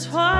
twilight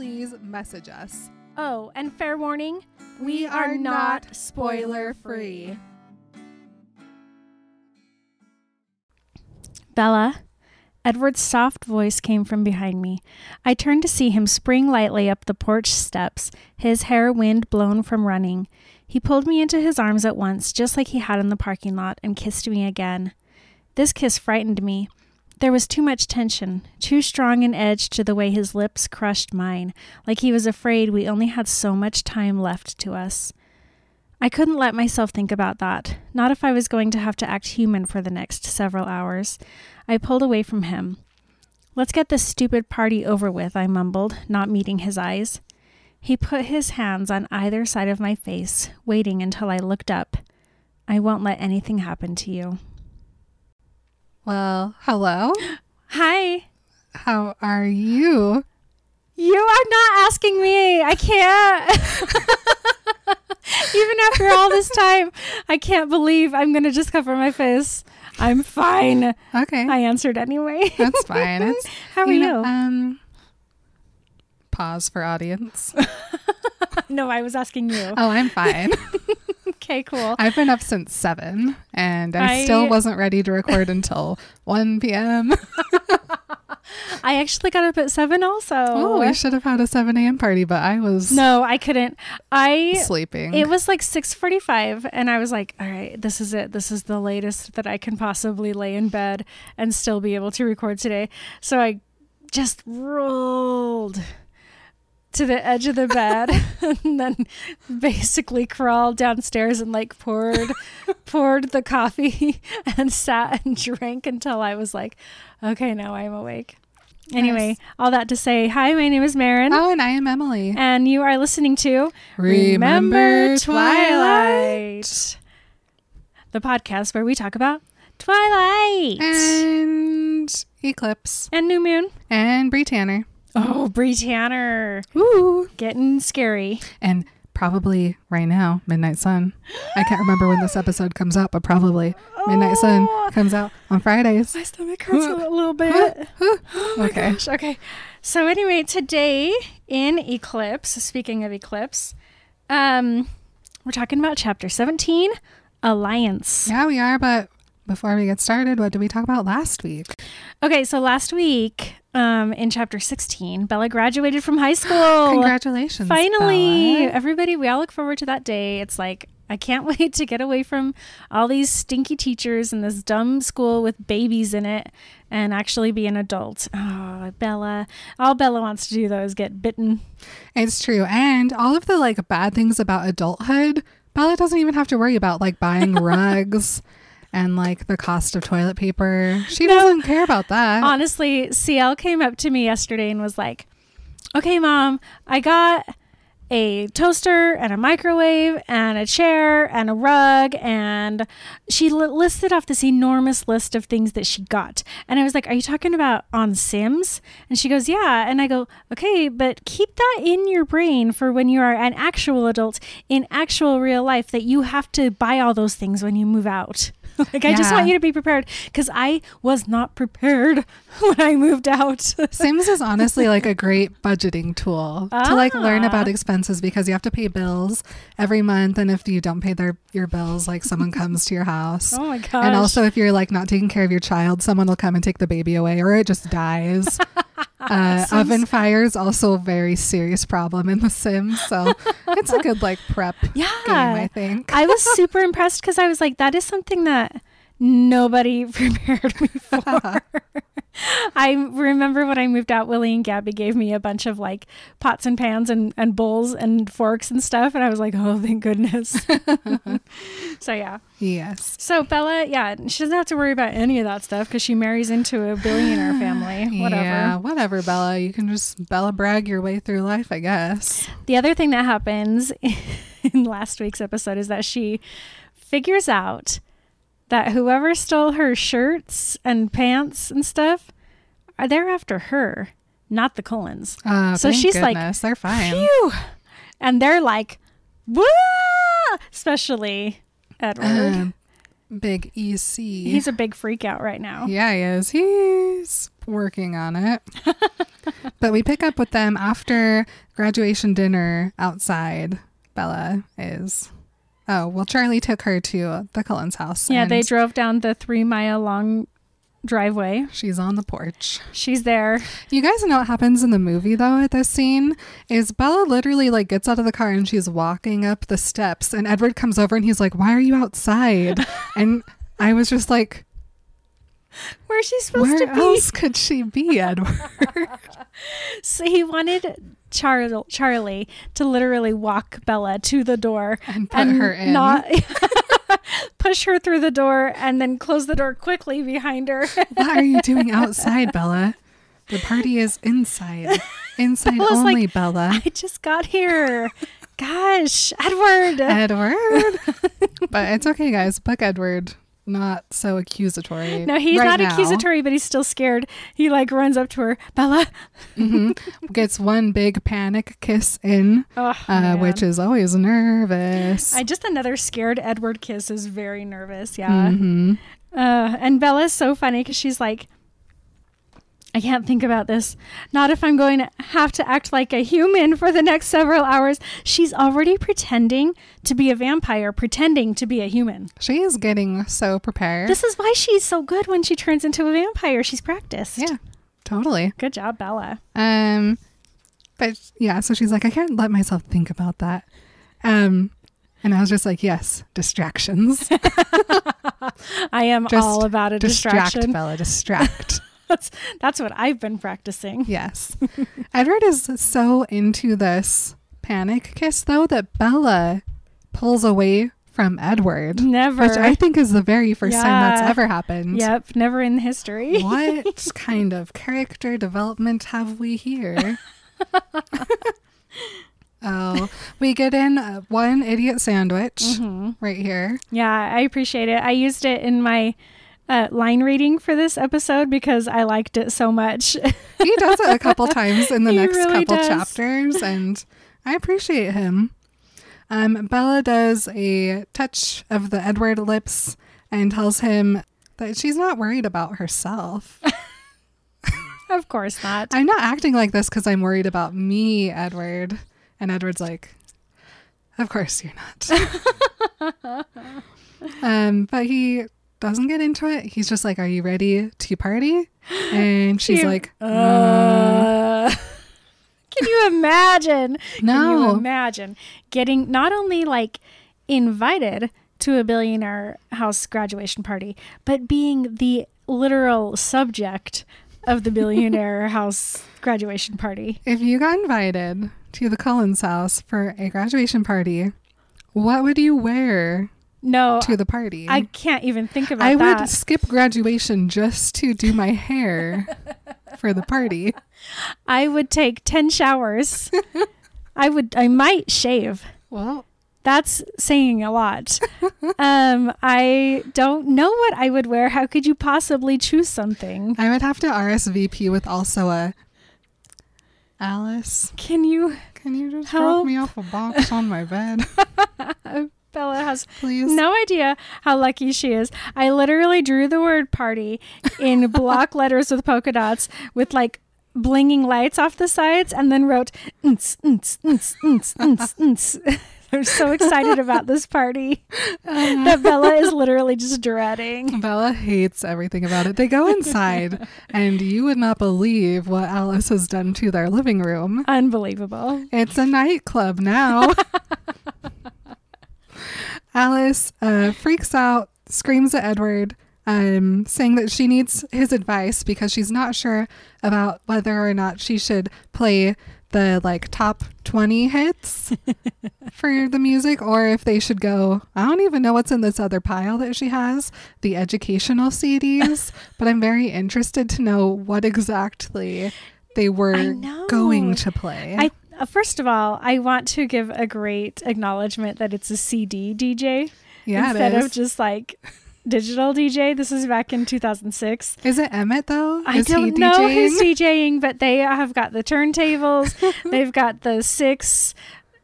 please message us. Oh, and fair warning, we, are, not spoiler free. Bella, Edward's soft voice came from behind me. I turned to see him spring lightly up the porch steps, his hair wind blown from running. He pulled me into his arms at once, just like he had in the parking lot, and kissed me again. This kiss frightened me. There was too much tension, too strong an edge to the way his lips crushed mine, like he was afraid we only had so much time left to us. I couldn't let myself think about that, not if I was going to have to act human for the next several hours. I pulled away from him. Let's get this stupid party over with, I mumbled, not meeting his eyes. He put his hands on either side of my face, waiting until I looked up. I won't let anything happen to you. Well, hello. Hi. How are you? You are not asking me. I can't. Even after all this time, I can't believe I'm going to just cover my face. I'm fine. Okay. I answered anyway. That's fine. It's How are you? know, um pause for audience. no, I was asking you. Oh, I'm fine. Okay, cool. I've been up since 7 and I, I- still wasn't ready to record until 1 p.m. I actually got up at seven also. Oh, we should have had a 7 a.m. party, but I was no, I couldn't. I sleeping. it was like 6:45 and I was like, all right, this is it. This is the latest that I can possibly lay in bed and still be able to record today. So I just rolled to the edge of the bed and then basically crawled downstairs and like poured poured the coffee and sat and drank until I was like, okay, now I'm awake. Anyway, Nice. all that to say, hi, my name is Marin. oh, and I am Emily. And you are listening to Remember Twilight, the podcast where we talk about Twilight And Eclipse. and New Moon. And Bree Tanner. Oh, Bree Tanner, Ooh. getting scary. And probably right now, Midnight Sun. I can't remember when this episode comes out, but probably Midnight Sun Oh. comes out on Fridays. My stomach hurts a little bit. oh okay. Gosh, okay. So anyway, today in Eclipse, speaking of Eclipse, um, we're talking about chapter 17, Alliance. Yeah, we are, but before we get started, what did we talk about last week? Okay, so last week, um, in chapter 16, Bella graduated from high school. Congratulations. Finally, Bella. everybody, we all look forward to that day. It's like, I can't wait to get away from all these stinky teachers and this dumb school with babies in it and actually be an adult. Oh, Bella. All Bella wants to do, though, is get bitten. It's true. And all of the like bad things about adulthood, Bella doesn't even have to worry about like buying rugs and like the cost of toilet paper. She No. doesn't care about that. Honestly, CL came up to me yesterday and was like, okay, mom, I got a toaster and a microwave and a chair and a rug. And she li- listed off this enormous list of things that she got. And I was like, Are you talking about on Sims? And she goes, Yeah. And I go, Okay, but keep that in your brain for when you are an actual adult in actual real life that you have to buy all those things when you move out. like, I just want you to be prepared because I was not prepared when I moved out. Sims is honestly like a great budgeting tool to like learn Ah. about expenses because you have to pay bills every month and if you don't pay their your bills like someone comes to your house. oh my gosh. And also if you're like not taking care of your child, someone will come and take the baby away or it just dies. Uh, oven fire is also a very serious problem in The Sims, so it's a good like prep yeah. game, I think. I was super impressed because I was like, that is something that nobody prepared me for. I remember when I moved out, Willie and Gabby gave me a bunch of like pots and pans and, and bowls and forks and stuff. And I was like, oh, thank goodness. so, yeah. yes. So, Bella, yeah, she doesn't have to worry about any of that stuff because she marries into a billionaire family. Whatever. Yeah, whatever, Bella. You can just Bella brag your way through life, I guess. The other thing that happens in last week's episode is that she figures out that whoever stole her shirts and pants and stuff are they're after her, not the Cullens. Uh, So thank she's like, goodness, they're fine. Phew! And they're like, Wah! especially Edward. Um, big EC. He's a big freak out right now. yeah, he is. He's working on it. but we pick up with them after graduation dinner outside. Bella is. Oh, well, Charlie took her to the Cullens house. Yeah, they drove down the three mile long driveway. She's on the porch. She's there. You guys know what happens in the movie though at this scene is Bella literally like gets out of the car and she's walking up the steps and Edward comes over and he's like, "Why are you outside?" and I was just like, Where's she supposed "Where to be? Where else could she be, Edward?" So he wanted Char- Charlie to literally walk Bella to the door And put her in. not push her through the door and then close the door quickly behind her. what are you doing outside, Bella? The party is inside. Inside Bella's only, like, Bella. I just got here. Gosh, Edward. Edward. but it's okay, guys. Book Edward. Not so accusatory. no, he's right not now. accusatory, but he's still scared. He like runs up to her, Bella. hmm Gets one big panic kiss in, Oh, uh, which is always nervous. I just another scared Edward kiss is very nervous. Yeah. hmm Uh, and Bella's so funny because she's like, I can't think about this. Not if I'm going to have to act like a human for the next several hours. She's already pretending to be a vampire, pretending to be a human. She is getting so prepared. This is why she's so good when she turns into a vampire. She's practiced. yeah, totally. Good job, Bella. Um, but yeah, so she's like, I can't let myself think about that. Um, and I was just like, yes, distractions. I am Just all about a distract, distraction. Bella, distract. That's, that's what I've been practicing. yes. Edward is so into this panic kiss, though, that Bella pulls away from Edward, Never. which I think is the very first time that's ever happened. Yep, never in history. What kind of character development have we here? oh, we get in uh, one idiot sandwich Mhm. right here. Yeah, I appreciate it. I used it in my uh, line reading for this episode because I liked it so much. He does it a couple times in the He next really couple does. chapters, and I appreciate him. Um, Bella does a touch of the Edward lips and tells him that she's not worried about herself. of course not. I'm not acting like this because I'm worried about me, Edward. And Edward's like, Of course you're not. um, but he doesn't get into it. He's just like, Are you ready to party? And she's like, "Mm, Uh, can you imagine? Can you imagine getting not only like invited to a billionaire house graduation party, but being the literal subject of the billionaire house graduation party? If you got invited to the Cullens house for a graduation party, what would you wear No, to the party? I can't even think about that. I that. would skip graduation just to do my hair for the party. I would take 10 showers I would I might shave. Well, That's saying a lot. um, I don't know what I would wear. How could you possibly choose something? I would have to RSVP with also a Alice. Can you? Can you just Help. drop me off a box on my bed, has please? no idea how lucky she is. I literally drew the word party in block letters with polka dots with like blinging lights off the sides and then wrote "Nts, nts, nts, nts, nts, nts." I'm so excited about this party uh-huh. that Bella is literally just dreading. Bella hates everything about it. They go inside, and you would not believe what Alice has done to their living room. Unbelievable. It's a nightclub now. Alice uh, freaks out, screams at Edward, um, saying that she needs his advice because she's not sure about whether or not she should play the like top 20 hits for the music or if they should go I don't even know what's in this other pile that she has the educational CDs but I'm very interested to know what exactly they were going to play. I uh, first of all, I want to give a great acknowledgement that it's a CD DJ yeah instead of just like digital DJ. This is back in 2006. Is it Emmett though? I Is he don't know DJing? who's DJing, but they have got the turntables. They've got the six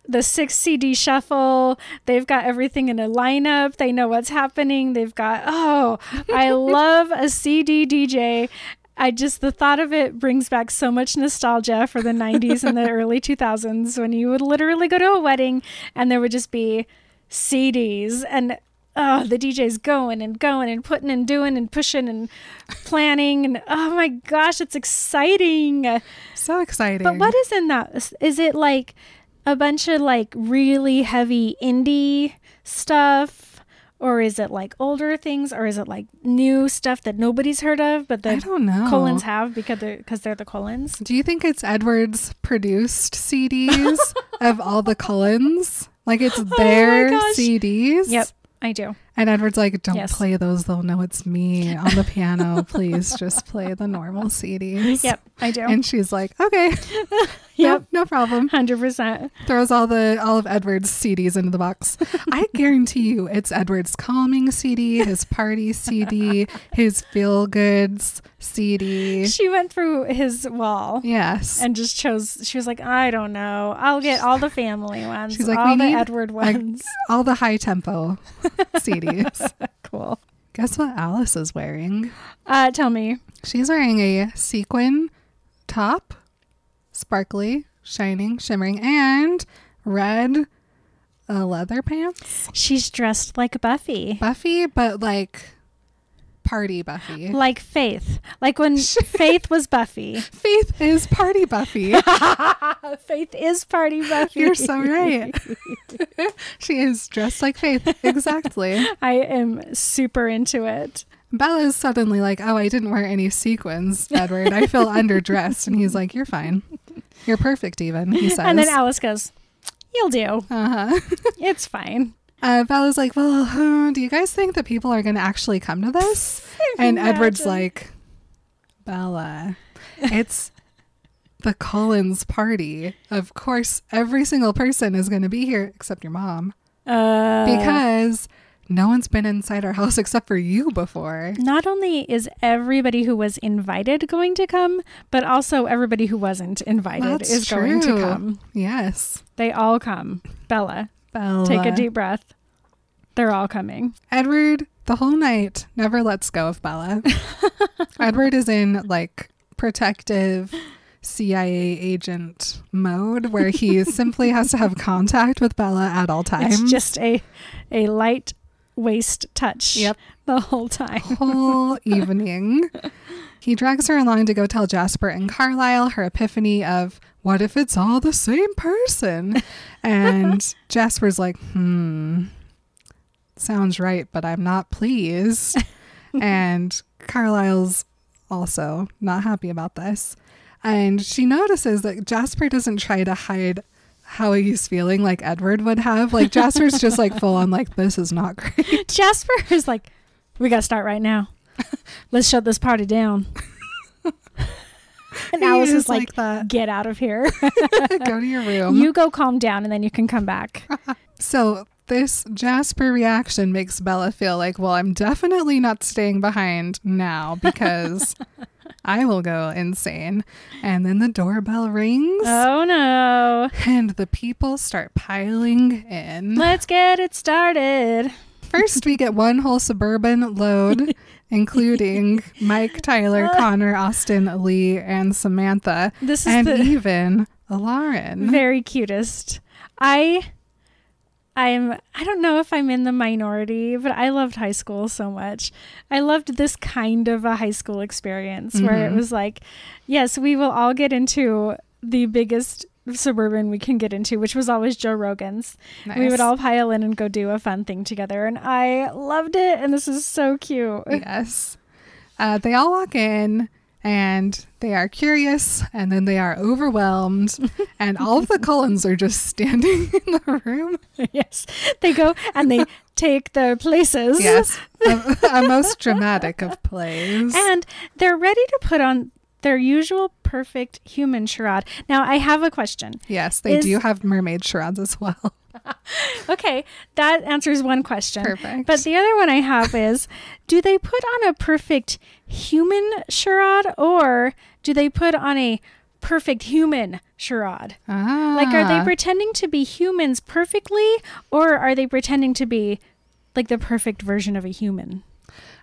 the six CD shuffle. They've got everything in a lineup. They know what's happening. They've got oh, I love a CD DJ. I just the thought of it brings back so much nostalgia for the 90s and the early 2000s when you would literally go to a wedding and there would just be CDs and oh the DJ's going and going and putting and doing and pushing and planning and oh my gosh it's exciting. So exciting. But what is in that? Is- it like a bunch of like really heavy indie stuff? Or is it like older things? Or is it like new stuff that nobody's heard of, but I the don't know. Cullens have because they're because they're the Cullens? Do you think it's Edward's produced CDs of all the Cullens? Like it's oh their Oh. CDs? Yep, I do. And Edward's like, don't Yes. play those. They'll know it's me on the piano. Please just play the normal CDs. Yep, I do. And she's like, okay. Yep. No, no problem. Hundred percent. Throws all the all of Edward's CDs into the box. I guarantee you it's Edward's calming CD, his party CD, his feel goods CD. She went through his wall Yes. and just chose. She was like, I don't know. I'll get all the family ones. She's like, all "We the need, Edward like, ones. all the high tempo Cool. Guess what Alice is wearing? Uh, tell me. She's wearing a sequin top, sparkly, shining, shimmering, and red uh, leather pants. She's dressed like Buffy. Buffy, but like party Buffy. Like Faith. Like when Faith was Buffy. Faith is party Buffy. Faith is party Buffy. You're so right. she is dressed like Faith. Exactly. I am super into it. Bella's suddenly like, oh, I didn't wear any sequins, Edward. I feel underdressed. And he's like, you're fine. You're perfect, even, he says. And then Alice goes, You'll do. uh-huh. It's fine. Uh, Bella's like, well, do you guys think that people are going to actually come to this? And Edward's like, Bella, it's the Cullens party. Of course, every single person is going to be here except your mom Uh, because no one's been inside our house except for you before. not only is everybody who was invited going to come, but also everybody who wasn't invited That's is going to come. Yes. They all come. Bella, Bella. take a deep breath. They're all coming. Edward, the whole night, never lets go of Bella. Edward is in like protective CIA agent mode where he simply has to have contact with Bella at all times. It's just a a light waist touch Yep. the whole time. whole evening. He drags her along to go tell Jasper and Carlisle her epiphany of what if it's all the same person? And Jasper's like, hmm, sounds right, but I'm not pleased. and Carlisle's also not happy about this. And she notices that Jasper doesn't try to hide how he's feeling like Edward would have. Like Jasper's just like full on like this is not great. Jasper is like, we got to start right now. Let's shut this party down. And He Alice is like, like that. get out of here. Go to your room. you go calm down and then you can come back. So this Jasper reaction makes Bella feel like, well, I'm definitely not staying behind now because I will go insane. And then the doorbell rings Oh no. and the people start piling in. Let's get it started. First, we get one whole suburban load, including Mike, Tyler, Conner, Austin, Lee, and Samantha, This is and the even Lauren. very cutest. I I'm I don't know if I'm in the minority, but I loved high school so much. I loved this kind of a high school experience where it Mhm. was like, yes, we will all get into the biggest suburban we can get into, which was always Joe Rogan's. We would all pile in and go do a fun thing together, and I loved it. And this is so cute. Yes. Uh, they all walk in and they are curious and then they are overwhelmed. and all of the Cullens are just standing in the room. yes, they go and they take their places. Yes. a, a most dramatic of plays. And they're ready to put on their usual perfect human charade. Now, I have a question. yes, they is- do have mermaid charades as well. Okay, that answers one question. Perfect. But the other one I have is do they put on a perfect human charade or do they put on a perfect human charade? Ah. Like, are they pretending to be humans perfectly or are they pretending to be like the perfect version of a human?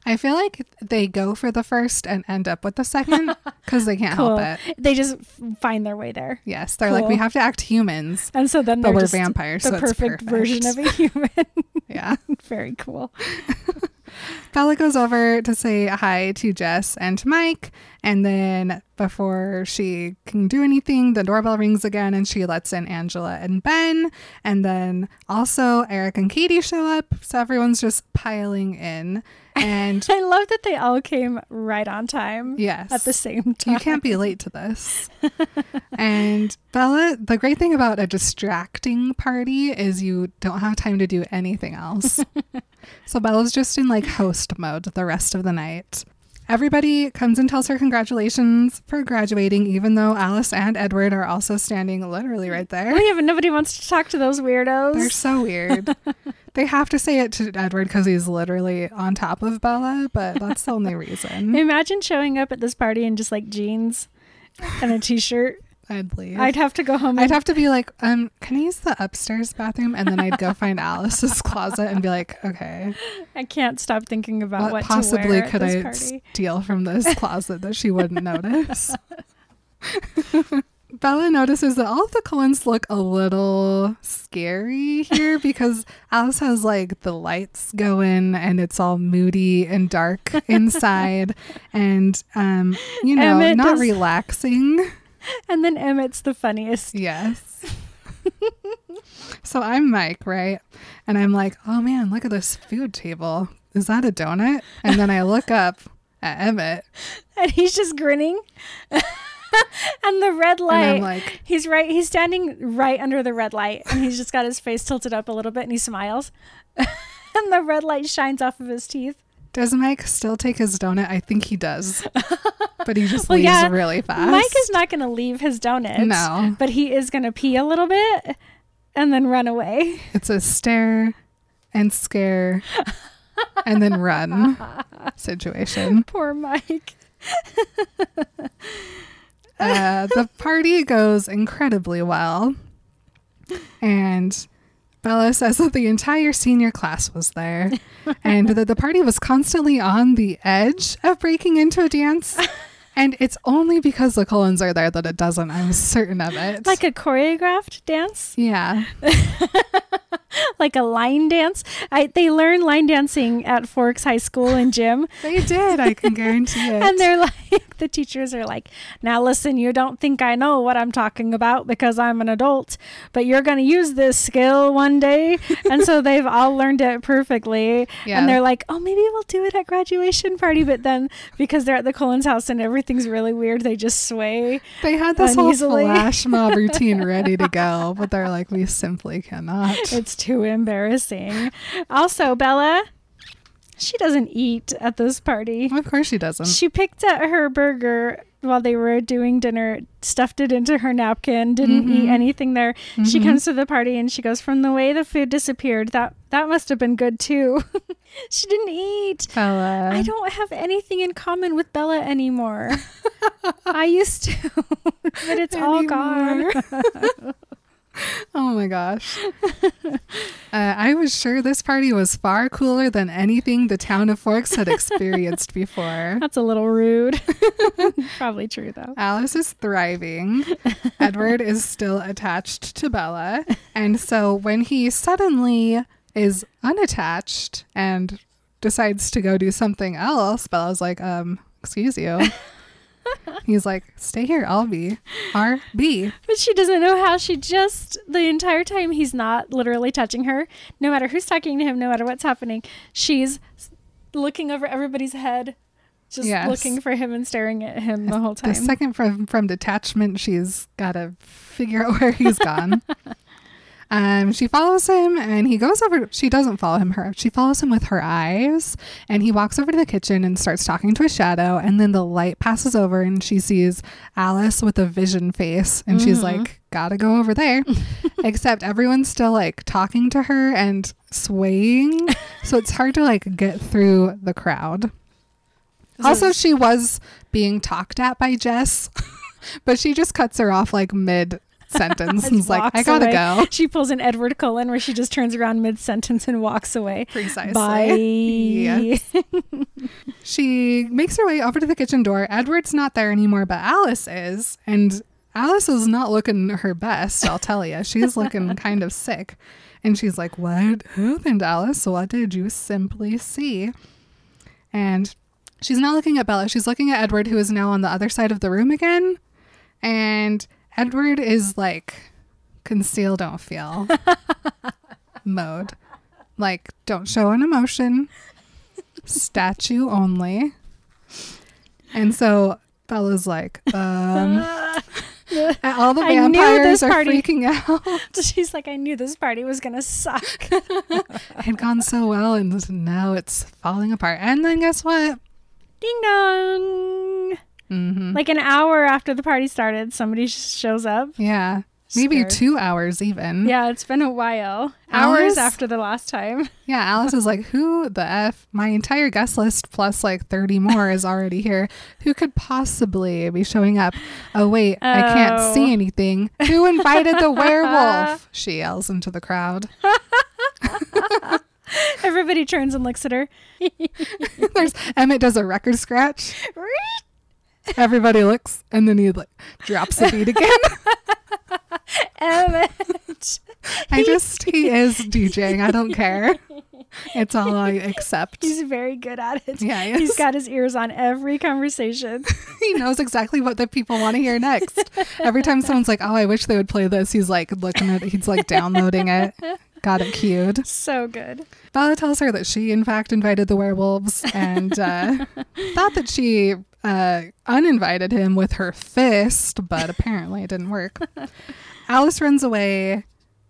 I feel like they go for the first and end up with the second because they can't Cool. help it. They just find their way there. Yes, they're like, we have to act humans, And so then but they're we're just vampires. the so it's perfect, version of a human. Yeah. Very cool. Bella goes over to say hi to Jess and to Mike, and then before she can do anything, the doorbell rings again and she lets in Angela and Ben. And then also Eric and Katie show up, so everyone's just piling in. And I love that they all came right on time yes, at the same time. you can't be late to this. and Bella, the great thing about a distracting party is you don't have time to do anything else. so Bella's just in like host mode the rest of the night. Everybody comes and tells her congratulations for graduating, even though Alice and Edward are also standing literally right there. Oh, yeah, but nobody wants to talk to those weirdos. They're so weird. they have to say it to Edward because he's literally on top of Bella, but that's the only reason. Imagine showing up at this party in just like jeans and a t-shirt. I'd leave. I'd have to go home. I'd have to be like, um, can I use the upstairs bathroom? And then I'd go find Alice's closet and be like, okay, I can't stop thinking about what, what, possibly could I party. steal from this closet that she wouldn't notice? Bella notices that all of the Cullens look a little scary here because Alice has like the lights going and it's all moody and dark inside and um you know Emmett not does- relaxing. And then Emmett's the funniest. Yes. so I'm Mike, right? And I'm like, oh man, look at this food table. Is that a donut? And then I look up at Emmett And he's just grinning. and the red and light. I'm like, He's right. He's standing right under the red light, and he's just got his face tilted up a little bit, and he smiles, and the red light shines off of his teeth. Does Mike still take his donut? I think he does. But he just Well, leaves yeah, really fast. Mike is not going to leave his donut. No. but he is going to pee a little bit and then run away. It's a stare and scare and then run situation. Poor Mike. Uh, the party goes incredibly well. And Bella says that the entire senior class was there and that the party was constantly on the edge of breaking into a dance. And it's only because the Cullens are there that it doesn't. I'm certain of it. Like a choreographed dance, yeah. like a line dance. I, they learn line dancing at Forks High School in gym. They did. I can guarantee it. And they're like, the teachers are like, now listen, you don't think I know what I'm talking about because I'm an adult, but you're going to use this skill one day. and so they've all learned it perfectly. Yeah. And they're like, oh, maybe we'll do it at graduation party. But then because they're at the Cullens house and everything's really weird, they just sway. They had this whole flash mob routine ready to go, but they're like, we simply cannot. It's too embarrassing. Also, Bella, she doesn't eat at this party. Of course she doesn't. She picked at her burger while they were doing dinner, stuffed it into her napkin, didn't eat Mhm. anything there. She Mhm. comes to the party and she goes, "From the way the food disappeared, that that must have been good too." she didn't eat. Bella. I don't have anything in common with Bella anymore. I used to, but it's all gone. Oh my gosh. uh, I was sure this party was far cooler than anything the town of Forks had experienced before. That's a little rude. Probably true though. Alice is thriving. Edward is still attached to Bella. And so when he suddenly is unattached and decides to go do something else, Bella's like, um, excuse you. He's like, stay here, I'll be RB. But she doesn't know how she just the entire time he's not literally touching her. No matter who's talking to him, no matter what's happening, she's looking over everybody's head, just Yes. looking for him and staring at him the whole time. The second from from detachment, she's got to figure out where he's gone. um, she follows him, and he goes over. She doesn't follow him. Her she follows him with her eyes, and he walks over to the kitchen and starts talking to a shadow. And then the light passes over, and she sees Alice with a vision face, and she's Mhm. like, "Gotta go over there." Except everyone's still like talking to her and swaying, so it's hard to like get through the crowd. This Also, is- she was being talked at by Jess, but she just cuts her off like mid sentence and is like, I gotta away. go. she pulls an Edward Cullen where she just turns around mid sentence and walks away. Precisely. Bye. Yes. She makes her way over to the kitchen door. Edward's not there anymore, but Alice is. And Alice is not looking her best, I'll tell you. She's looking kind of sick. And she's like, What happened, Alice? What did you simply see? And she's not looking at Bella. She's looking at Edward, who is now on the other side of the room again. And Edward is like, conceal, don't feel mode. Like, don't show an emotion, statue only. And so Bella's like, um, all the vampires are party- freaking out. She's like, I knew this party was gonna suck. it had gone so well, and now it's falling apart. And then guess what? Ding dong. Hmm Like an hour after the party started, somebody shows up. yeah, maybe Scared. two hours even. Yeah, it's been a while. Hours after the last time. Yeah, Alice is like, who the F? My entire guest list plus like 30 more is already here. Who could possibly be showing up? Oh, wait, I can't Oh. see anything. Who invited the werewolf? She yells into the crowd. Everybody turns and looks at her. There's Emmett does a record scratch. Everybody looks, and then he like drops the beat again. Emmett. I just, he is DJing. I don't care. It's all I accept. He's very good at it. Yeah, he He's is. got his ears on every conversation. he knows exactly what the people want to hear next. Every time someone's like, "Oh, I wish they would play this," he's like looking at, it. he's like downloading it, got it cued. so good. Bella tells her that she, in fact, invited the werewolves and uh, thought that she uh, uninvited him with her fist, but apparently it didn't work. Alice runs away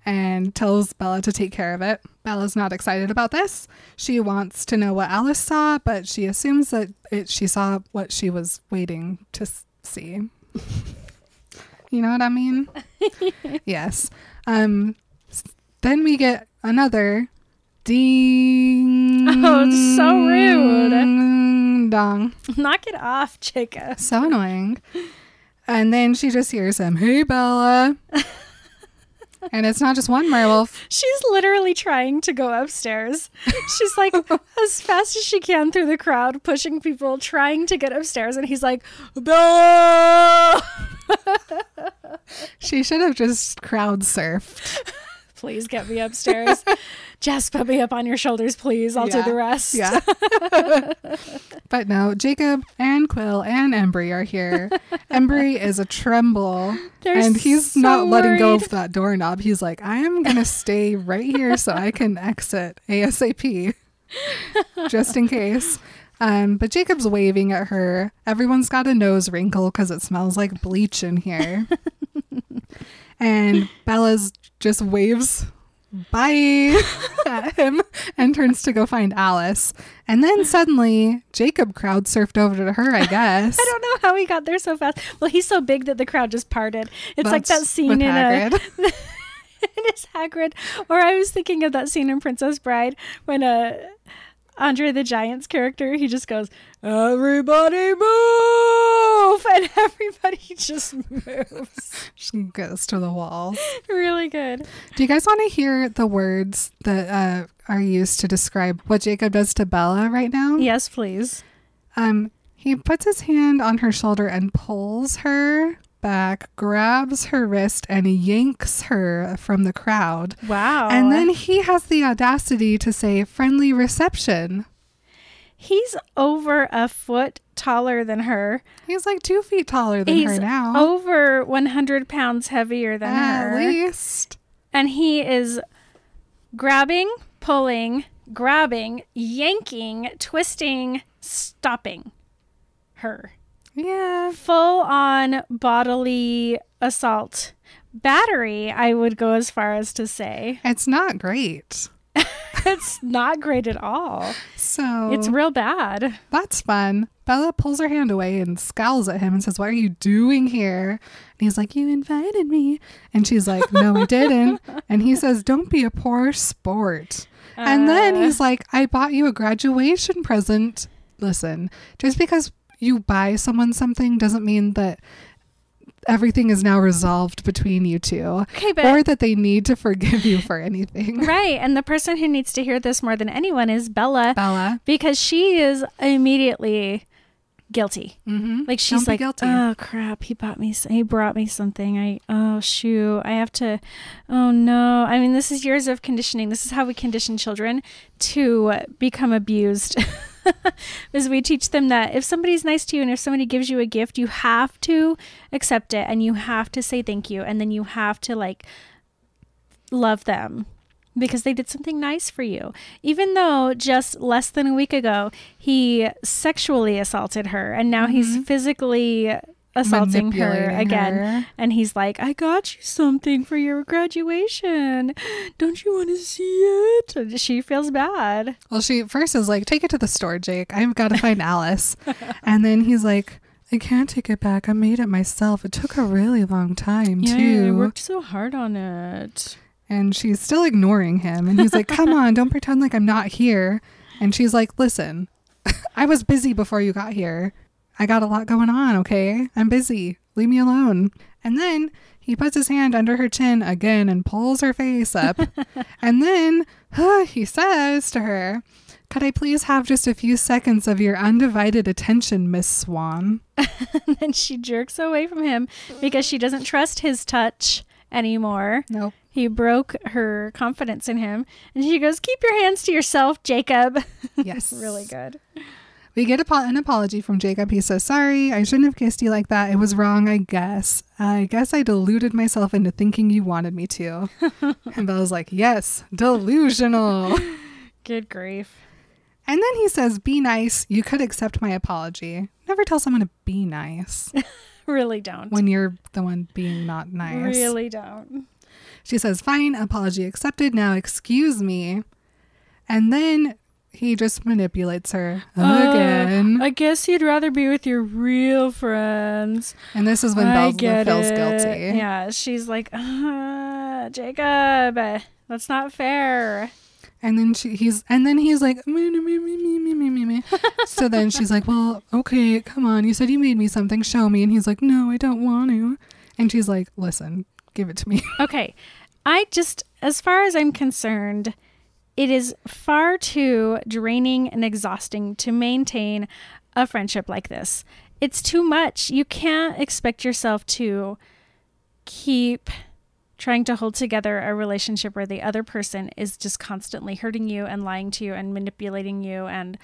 and tells Bella to take care of it. Bella's not excited about this. She wants to know what Alice saw, but she assumes that it, she saw what she was waiting to see. you know what I mean? yes. Um, then we get another ding. Oh, it's so rude. Dong. Knock it off, Chica. So annoying. And then she just hears him, Hey, Bella. and it's not just one werewolf. She's literally trying to go upstairs. She's like as fast as she can through the crowd, pushing people, trying to get upstairs. And he's like, Bella! She should have just crowd surfed. Please get me upstairs. Just put me up on your shoulders, please. I'll Yeah. do the rest. Yeah. but no, Jacob and Quill and Embry are here. Embry is a tremble. They're and he's so not letting go of that doorknob. He's like, I am going to stay right here so I can exit ASAP just in case. Um, but Jacob's waving at her. Everyone's got a nose wrinkle because it smells like bleach in here. and Bella's just waves bye at him and turns to go find Alice. And then suddenly Jacob crowd surfed over to her, I guess. I don't know how he got there so fast. Well, he's so big that the crowd just parted. It's like that scene in a Hagrid. it is Hagrid. Or I was thinking of that scene in Princess Bride when uh Andre the Giant's character, he just goes, Everybody move! And everybody just moves. Just goes to the walls. really good. Do you guys want to hear the words that uh, are used to describe what Jacob does to Bella right now? Yes, please. Um, he puts his hand on her shoulder and pulls her back, grabs her wrist, and yanks her from the crowd. Wow. And then he has the audacity to say, friendly reception. he's over a foot taller than her. He's like two feet taller than he's her now. over 100 pounds heavier than At her. least. and he is grabbing, pulling, grabbing, yanking, twisting, stopping her. Yeah. Full on bodily assault. Battery, I would go as far as to say. It's not great. It's not great at all. So It's real bad. That's fun. Bella pulls her hand away and scowls at him and says, What are you doing here? And he's like, You invited me. And she's like, No, I didn't. And he says, Don't be a poor sport. and then Uh. he's like, I bought you a graduation present. Listen, just because you buy someone something doesn't mean that everything is now resolved between you two Okay, but or that they need to forgive you for anything. right, and the person who needs to hear this more than anyone is Bella Bella. because she is immediately guilty. Mm-hmm. Like she's like, guilty. oh crap, he bought me, he brought me something. I, oh shoot, I have to, oh no. I mean, this is years of conditioning. This is how we condition children to become abused. is we teach them that if somebody's nice to you and if somebody gives you a gift, you have to accept it and you have to say thank you and then you have to like love them because they did something nice for you. Even though just less than a week ago he sexually assaulted her and now he's mm-hmm. physically assaulting her again. her. And he's like, I got you something for your graduation. Don't you want to see it? And she feels bad. Well, she first is like, take it to the store, Jake. I've got to find Alice. And then he's like, I can't take it back. I made it myself. It took a really long time, Yeah, I worked so hard on it. And she's still ignoring him. And he's like, come on, don't pretend like I'm not here. And she's like, listen, I was busy before you got here. I got a lot going on, okay? I'm busy. Leave me alone. And then he puts his hand under her chin again and pulls her face up. and then he says to her, Could I please have just a few seconds of your undivided attention, Miss Swan? And then she jerks away from him because she doesn't trust his touch anymore. Nope. He broke her confidence in him. And she goes, Keep your hands to yourself, Jacob. Yes. really good. We get a, an apology from Jacob. He says, Sorry, I shouldn't have kissed you like that. It was wrong, I guess. I guess I deluded myself into thinking you wanted me to. and Bella's like, Yes, delusional. Good grief. and then he says, Be nice. You could accept my apology. Never tell someone to be nice Really don't. when you're the one being not nice. Really don't. She says, Fine, apology accepted. Now excuse me. And then he just manipulates her again. Uh, I guess you'd rather be with your real friends. and this is when I Bella feels it. guilty. Yeah, she's like, uh, Jacob, that's not fair. And then she, he's, and then he's like, me, me, me, me, me, me, me, me. so then she's like, well, okay, come on. You said you made me something. Show me. And he's like, no, I don't want to. And she's like, listen, give it to me. Okay, I just, as far as I'm concerned, it is far too draining and exhausting to maintain a friendship like this. It's too much. You can't expect yourself to keep trying to hold together a relationship where the other person is just constantly hurting you and lying to you and manipulating you and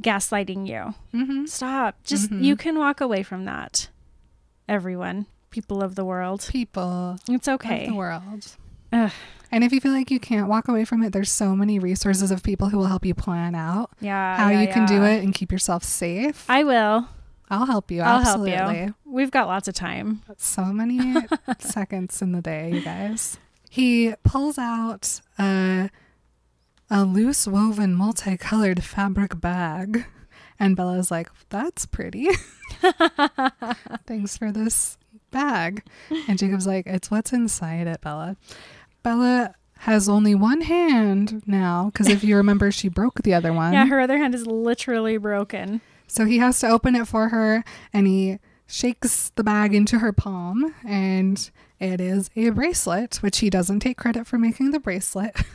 gaslighting you. mm-hmm. Stop. Just you can walk away from that. Everyone, people of the world. People It's of okay. the world. Ugh. And if you feel like you can't walk away from it, there's so many resources of people who will help you plan out Yeah. how yeah, you can do it and keep yourself safe. I will. I'll help you. I'll absolutely. help you. We've got lots of time. So many seconds in the day, you guys. He pulls out a, a loose woven multicolored fabric bag. And Bella's like, that's pretty. Thanks for this bag. And Jacob's like, it's what's inside it, Bella. Bella has only one hand now because if you remember, she broke the other one. Yeah, her other hand is literally broken. So he has to open it for her and he shakes the bag into her palm and it is a bracelet, which he doesn't take credit for making the bracelet.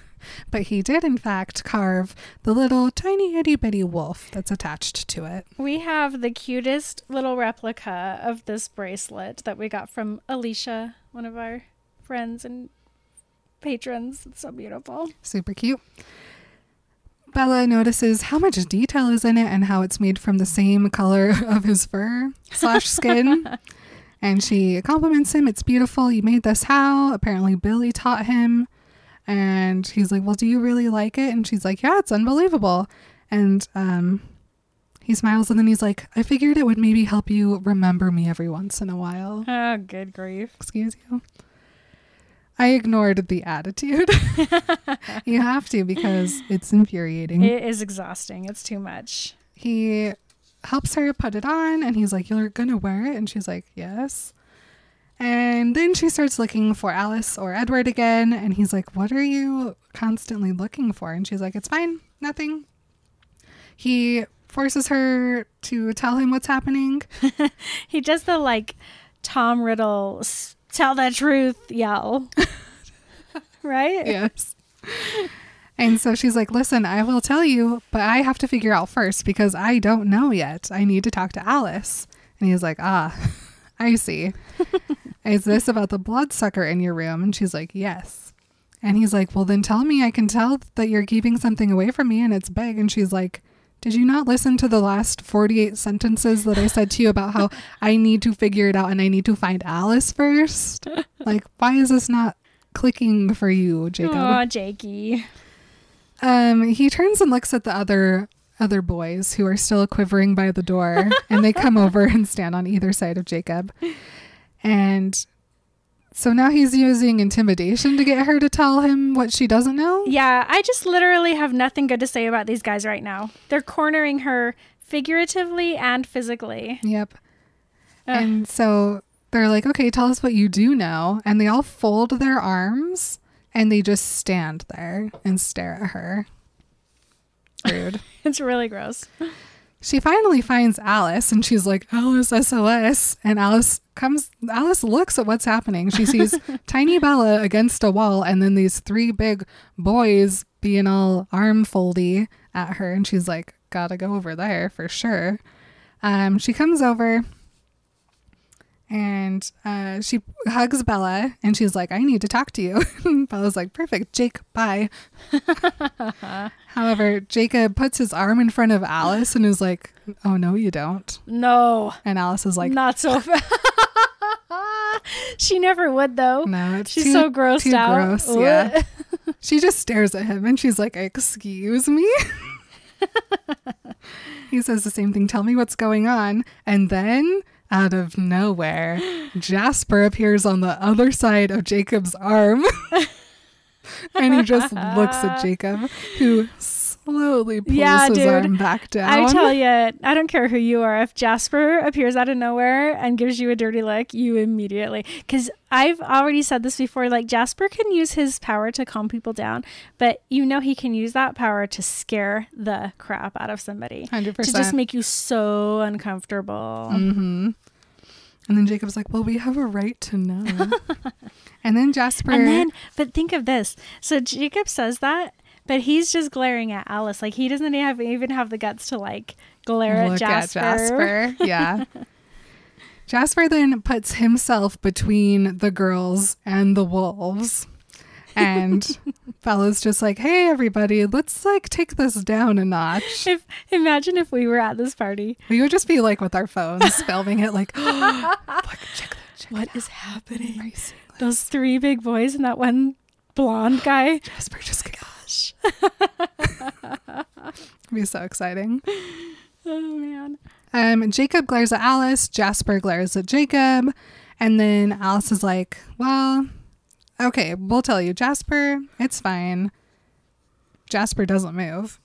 But he did, in fact, carve the little tiny itty bitty wolf that's attached to it. We have the cutest little replica of this bracelet that we got from Alicia, one of our friends and patrons. It's so beautiful. Super cute. Bella notices how much detail is in it and how it's made from the same color of his fur slash skin. and she compliments him. It's beautiful. You made this how? Apparently, Billy taught him. And he's like, Well, do you really like it? And she's like, Yeah, it's unbelievable. And um, he smiles and then he's like, I figured it would maybe help you remember me every once in a while. Oh, good grief. Excuse you. I ignored the attitude. you have to because it's infuriating. It is exhausting. It's too much. he helps her put it on and he's like, You're gonna wear it? And she's like, Yes. And then she starts looking for Alice or Edward again. And he's like, What are you constantly looking for? And she's like, It's fine, nothing. He forces her to tell him what's happening. He does the like Tom Riddle s- tell the truth y'all. right? yes. And so she's like, Listen, I will tell you, but I have to figure out first because I don't know yet. I need to talk to Alice. And he's like, Ah, I see. Is this about the bloodsucker in your room? And she's like, Yes. And he's like, Well, then tell me. I can tell that you're keeping something away from me and it's big. And she's like, Did you not listen to the last 48 sentences that I said to you about how I need to figure it out and I need to find Alice first? Like, why is this not clicking for you, Jacob? Oh, Jakey. Um, he turns and looks at the other other boys who are still quivering by the door, and they come over and stand on either side of Jacob. And so now he's using intimidation to get her to tell him what she doesn't know. Yeah, I just literally have nothing good to say about these guys right now. They're cornering her figuratively and physically. Yep. Ugh. And so they're like, "Okay, tell us what you do know." And they all fold their arms and they just stand there and stare at her. Rude. It's really gross. She finally finds Alice and she's like, Alice SOS. And Alice comes, Alice looks at what's happening. She sees tiny Bella against a wall and then these three big boys being all arm foldy at her. And she's like, gotta go over there for sure. Um, she comes over and uh, she hugs Bella and she's like, I need to talk to you. Bella's like, perfect. Jake, bye. However, Jacob puts his arm in front of Alice and is like, oh, no, you don't. No, And Alice is like, not so fast. she never would though. no, She's too, so grossed too out. gross. Yeah. she just stares at him and she's like, excuse me. he says the same thing. Tell me what's going on. And then out of nowhere, Jasper appears on the other side of Jacob's arm. and he just looks at Jacob, who slowly pulls Yeah, his dude. arm back down. I tell you, I don't care who you are. If Jasper appears out of nowhere and gives you a dirty look, you immediately. Because I've already said this before. Like Jasper can use his power to calm people down, but you know he can use that power to scare the crap out of somebody. 100%. To just make you so uncomfortable. Mm-hmm. And then Jacob's like, "Well, we have a right to know." and then Jasper, And then, but think of this. So Jacob says that, but he's just glaring at Alice. Like he doesn't have even have the guts to like glare at look Jasper. at Jasper. Yeah. Jasper then puts himself between the girls and the wolves. And Bella's just like, "Hey, everybody, let's like take this down a notch." If imagine if we were at this party. We would just be like with our phones filming it, like, "Look, check check What is happening? Are you seeing this? Those three big boys and that one blonde guy. Jasper just gosh, be so exciting." Oh man. Um, Jacob glares at Alice. Jasper glares at Jacob. And then Alice is like, Well, okay, we'll tell you, Jasper, it's fine. Jasper doesn't move.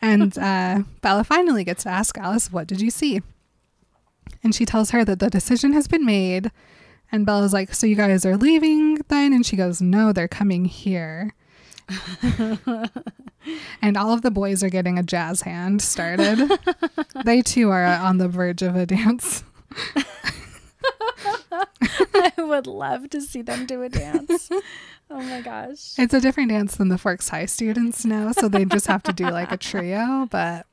And uh, Bella finally gets to ask Alice, What did you see? And she tells her that the decision has been made. And Bella's like, So you guys are leaving then? And she goes, No, they're coming here. and all of the boys are getting a jazz hand started. they too are on the verge of a dance. I would love to see them do a dance. Oh my gosh. It's a different dance than the Forks High students know, so they just have to do like a trio, but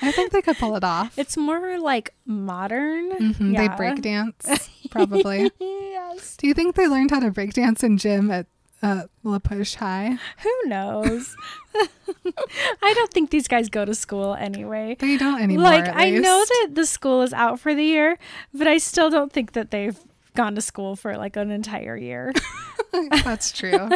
I think they could pull it off. It's more like modern. Mhm, They break dance, probably. yes. Do you think they learned how to break dance in gym at uh, La Push High? Who knows? I don't think these guys go to school anyway. They don't anymore. like I know that the school is out for the year, but I still don't think that they've gone to school for like an entire year. That's true.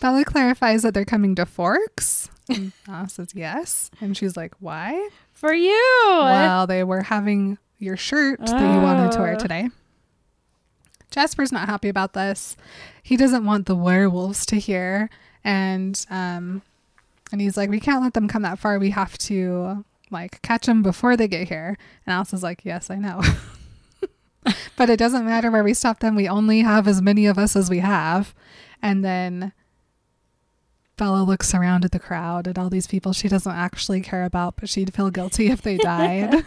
Bella clarifies that they're coming to Forks. And Anna says yes. And she's like, why? for you. Well, they were having your shirt that you wanted to wear Oh. today. Jasper's not happy about this. He doesn't want the werewolves to hear. And um and he's like, we can't let them come that far. We have to like catch them before they get here. And Alice is like, yes, I know. but it doesn't matter where we stop them. We only have as many of us as we have. And then Bella looks around at the crowd at all these people she doesn't actually care about, but she'd feel guilty if they died.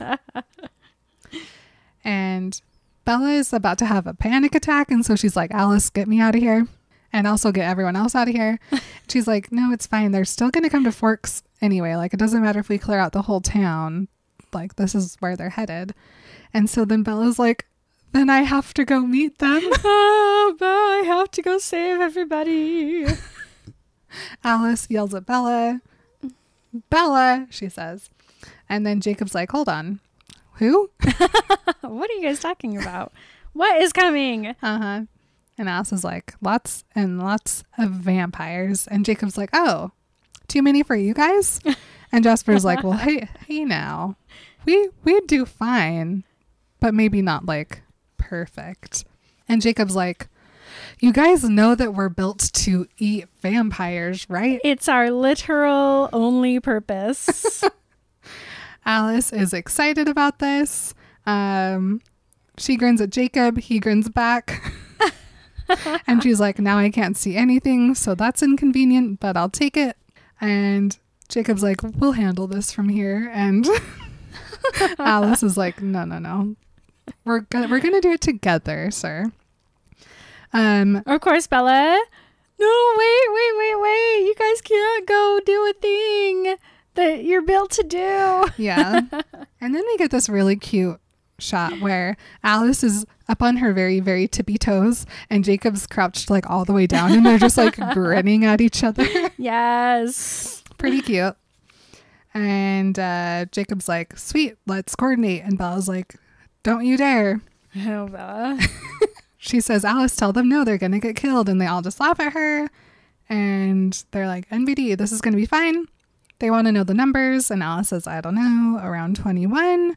and Bella is about to have a panic attack. And so she's like, Alice, get me out of here. And also get everyone else out of here. she's like, no, it's fine. They're still going to come to Forks anyway. Like, it doesn't matter if we clear out the whole town. Like, this is where they're headed. And so then Bella's like, then I have to go meet them. oh, but I have to go save everybody. Alice yells at Bella. Bella, she says. And then Jacob's like, hold on. Who? what are you guys talking about? What is coming? Uh huh. And Alice is like, lots and lots of vampires. And Jacob's like, oh, too many for you guys? And Jasper's like, well, hey, hey now. We we'd do fine, but maybe not like perfect. And Jacob's like, you guys know that we're built to eat vampires, right? It's our literal only purpose. Alice is excited about this. Um, she grins at Jacob. He grins back. and she's like, Now I can't see anything, so that's inconvenient, but I'll take it. And Jacob's like, We'll handle this from here. And Alice is like, No, no, no. We're, go- we're going to do it together, sir. Um, of course, Bella. No, wait, wait, wait, wait. You guys can't go do a thing that you're built to do. Yeah. and then we get this really cute shot where Alice is up on her very, very tippy toes and Jacob's crouched like all the way down and they're just like grinning at each other. Yes. Pretty cute. And uh, Jacob's like, sweet, let's coordinate. And Bella's like, don't you dare. Oh, Bella. She says, Alice, tell them no, they're going to get killed. And they all just laugh at her. And they're like, NBD, this is going to be fine. They want to know the numbers. And Alice says, I don't know, around 21.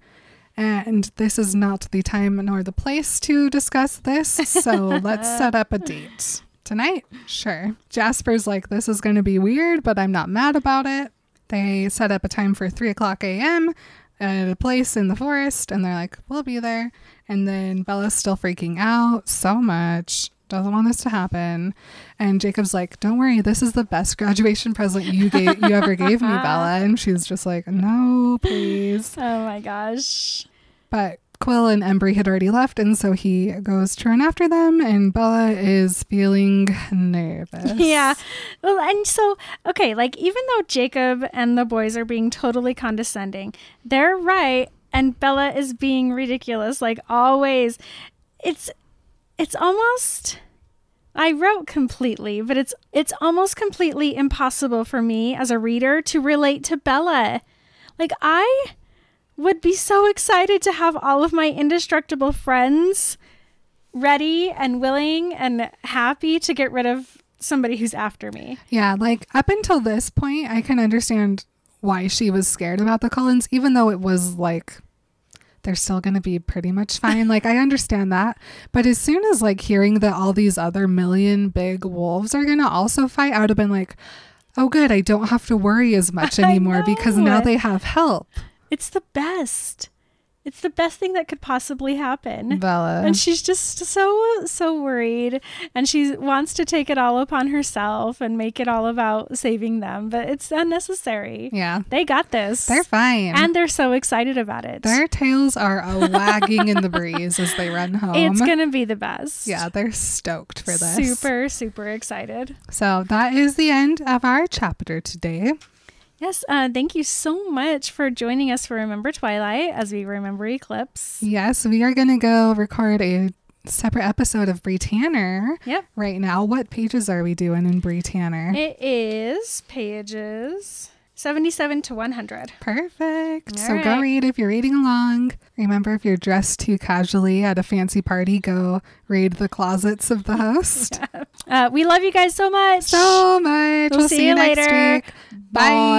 And this is not the time nor the place to discuss this. So let's set up a date. Tonight? Sure. Jasper's like, this is going to be weird, but I'm not mad about it. They set up a time for 3 o'clock a.m. at a place in the forest, and they're like, we'll be there. And then Bella's still freaking out so much, doesn't want this to happen. And Jacob's like, don't worry, this is the best graduation present you gave, you ever gave me, Bella. And she's just like, no, please. Oh my gosh. But Quill and Embry had already left, and so he goes to run after them, and Bella is feeling nervous. Yeah. Well, and so, okay, like even though Jacob and the boys are being totally condescending, they're right and Bella is being ridiculous like always. It's it's almost I wrote completely, but it's it's almost completely impossible for me as a reader to relate to Bella. Like I would be so excited to have all of my indestructible friends ready and willing and happy to get rid of somebody who's after me. Yeah, like up until this point, I can understand why she was scared about the Cullens, even though it was like they're still going to be pretty much fine. like, I understand that. But as soon as like hearing that all these other million big wolves are going to also fight, I would have been like, oh, good. I don't have to worry as much anymore because now they have help. It's the best. It's the best thing that could possibly happen. Bella. And she's just so so worried and she wants to take it all upon herself and make it all about saving them, but it's unnecessary. yeah, They got this. they're fine. and they're so excited about it. their tails are a wagging in the breeze as they run home. it's going to be the best. yeah, they're stoked for this. Super super excited. So that is the end of our chapter today. Yes, uh, thank you so much for joining us for Remember Twilight as we remember Eclipse. Yes, we are going to go record a separate episode of Bree Tanner Yep. right now. What pages are we doing in Bree Tanner? It is pages 77 to 100. Perfect. All so go right. read if you're reading along. Remember, if you're dressed too casually at a fancy party, go raid the closets of the host. Uh, we love you guys so much. So much. We'll see you next later. week. Bye.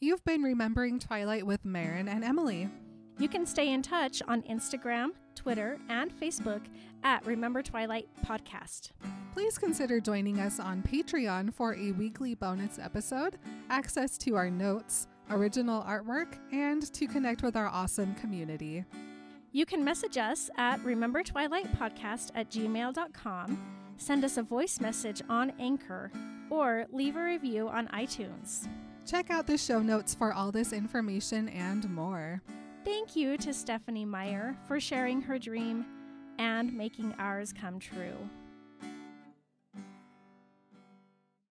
You've been remembering Twilight with Marin and Emily. You can stay in touch on Instagram, Twitter, and Facebook at Remember Twilight Podcast. Please consider joining us on Patreon for a weekly bonus episode, access to our notes, original artwork, and to connect with our awesome community. You can message us at Remember Twilight Podcast at gmail.com, send us a voice message on Anchor, or leave a review on iTunes. Check out the show notes for all this information and more. Thank you to Stephenie Meyer for sharing her dream and making ours come true.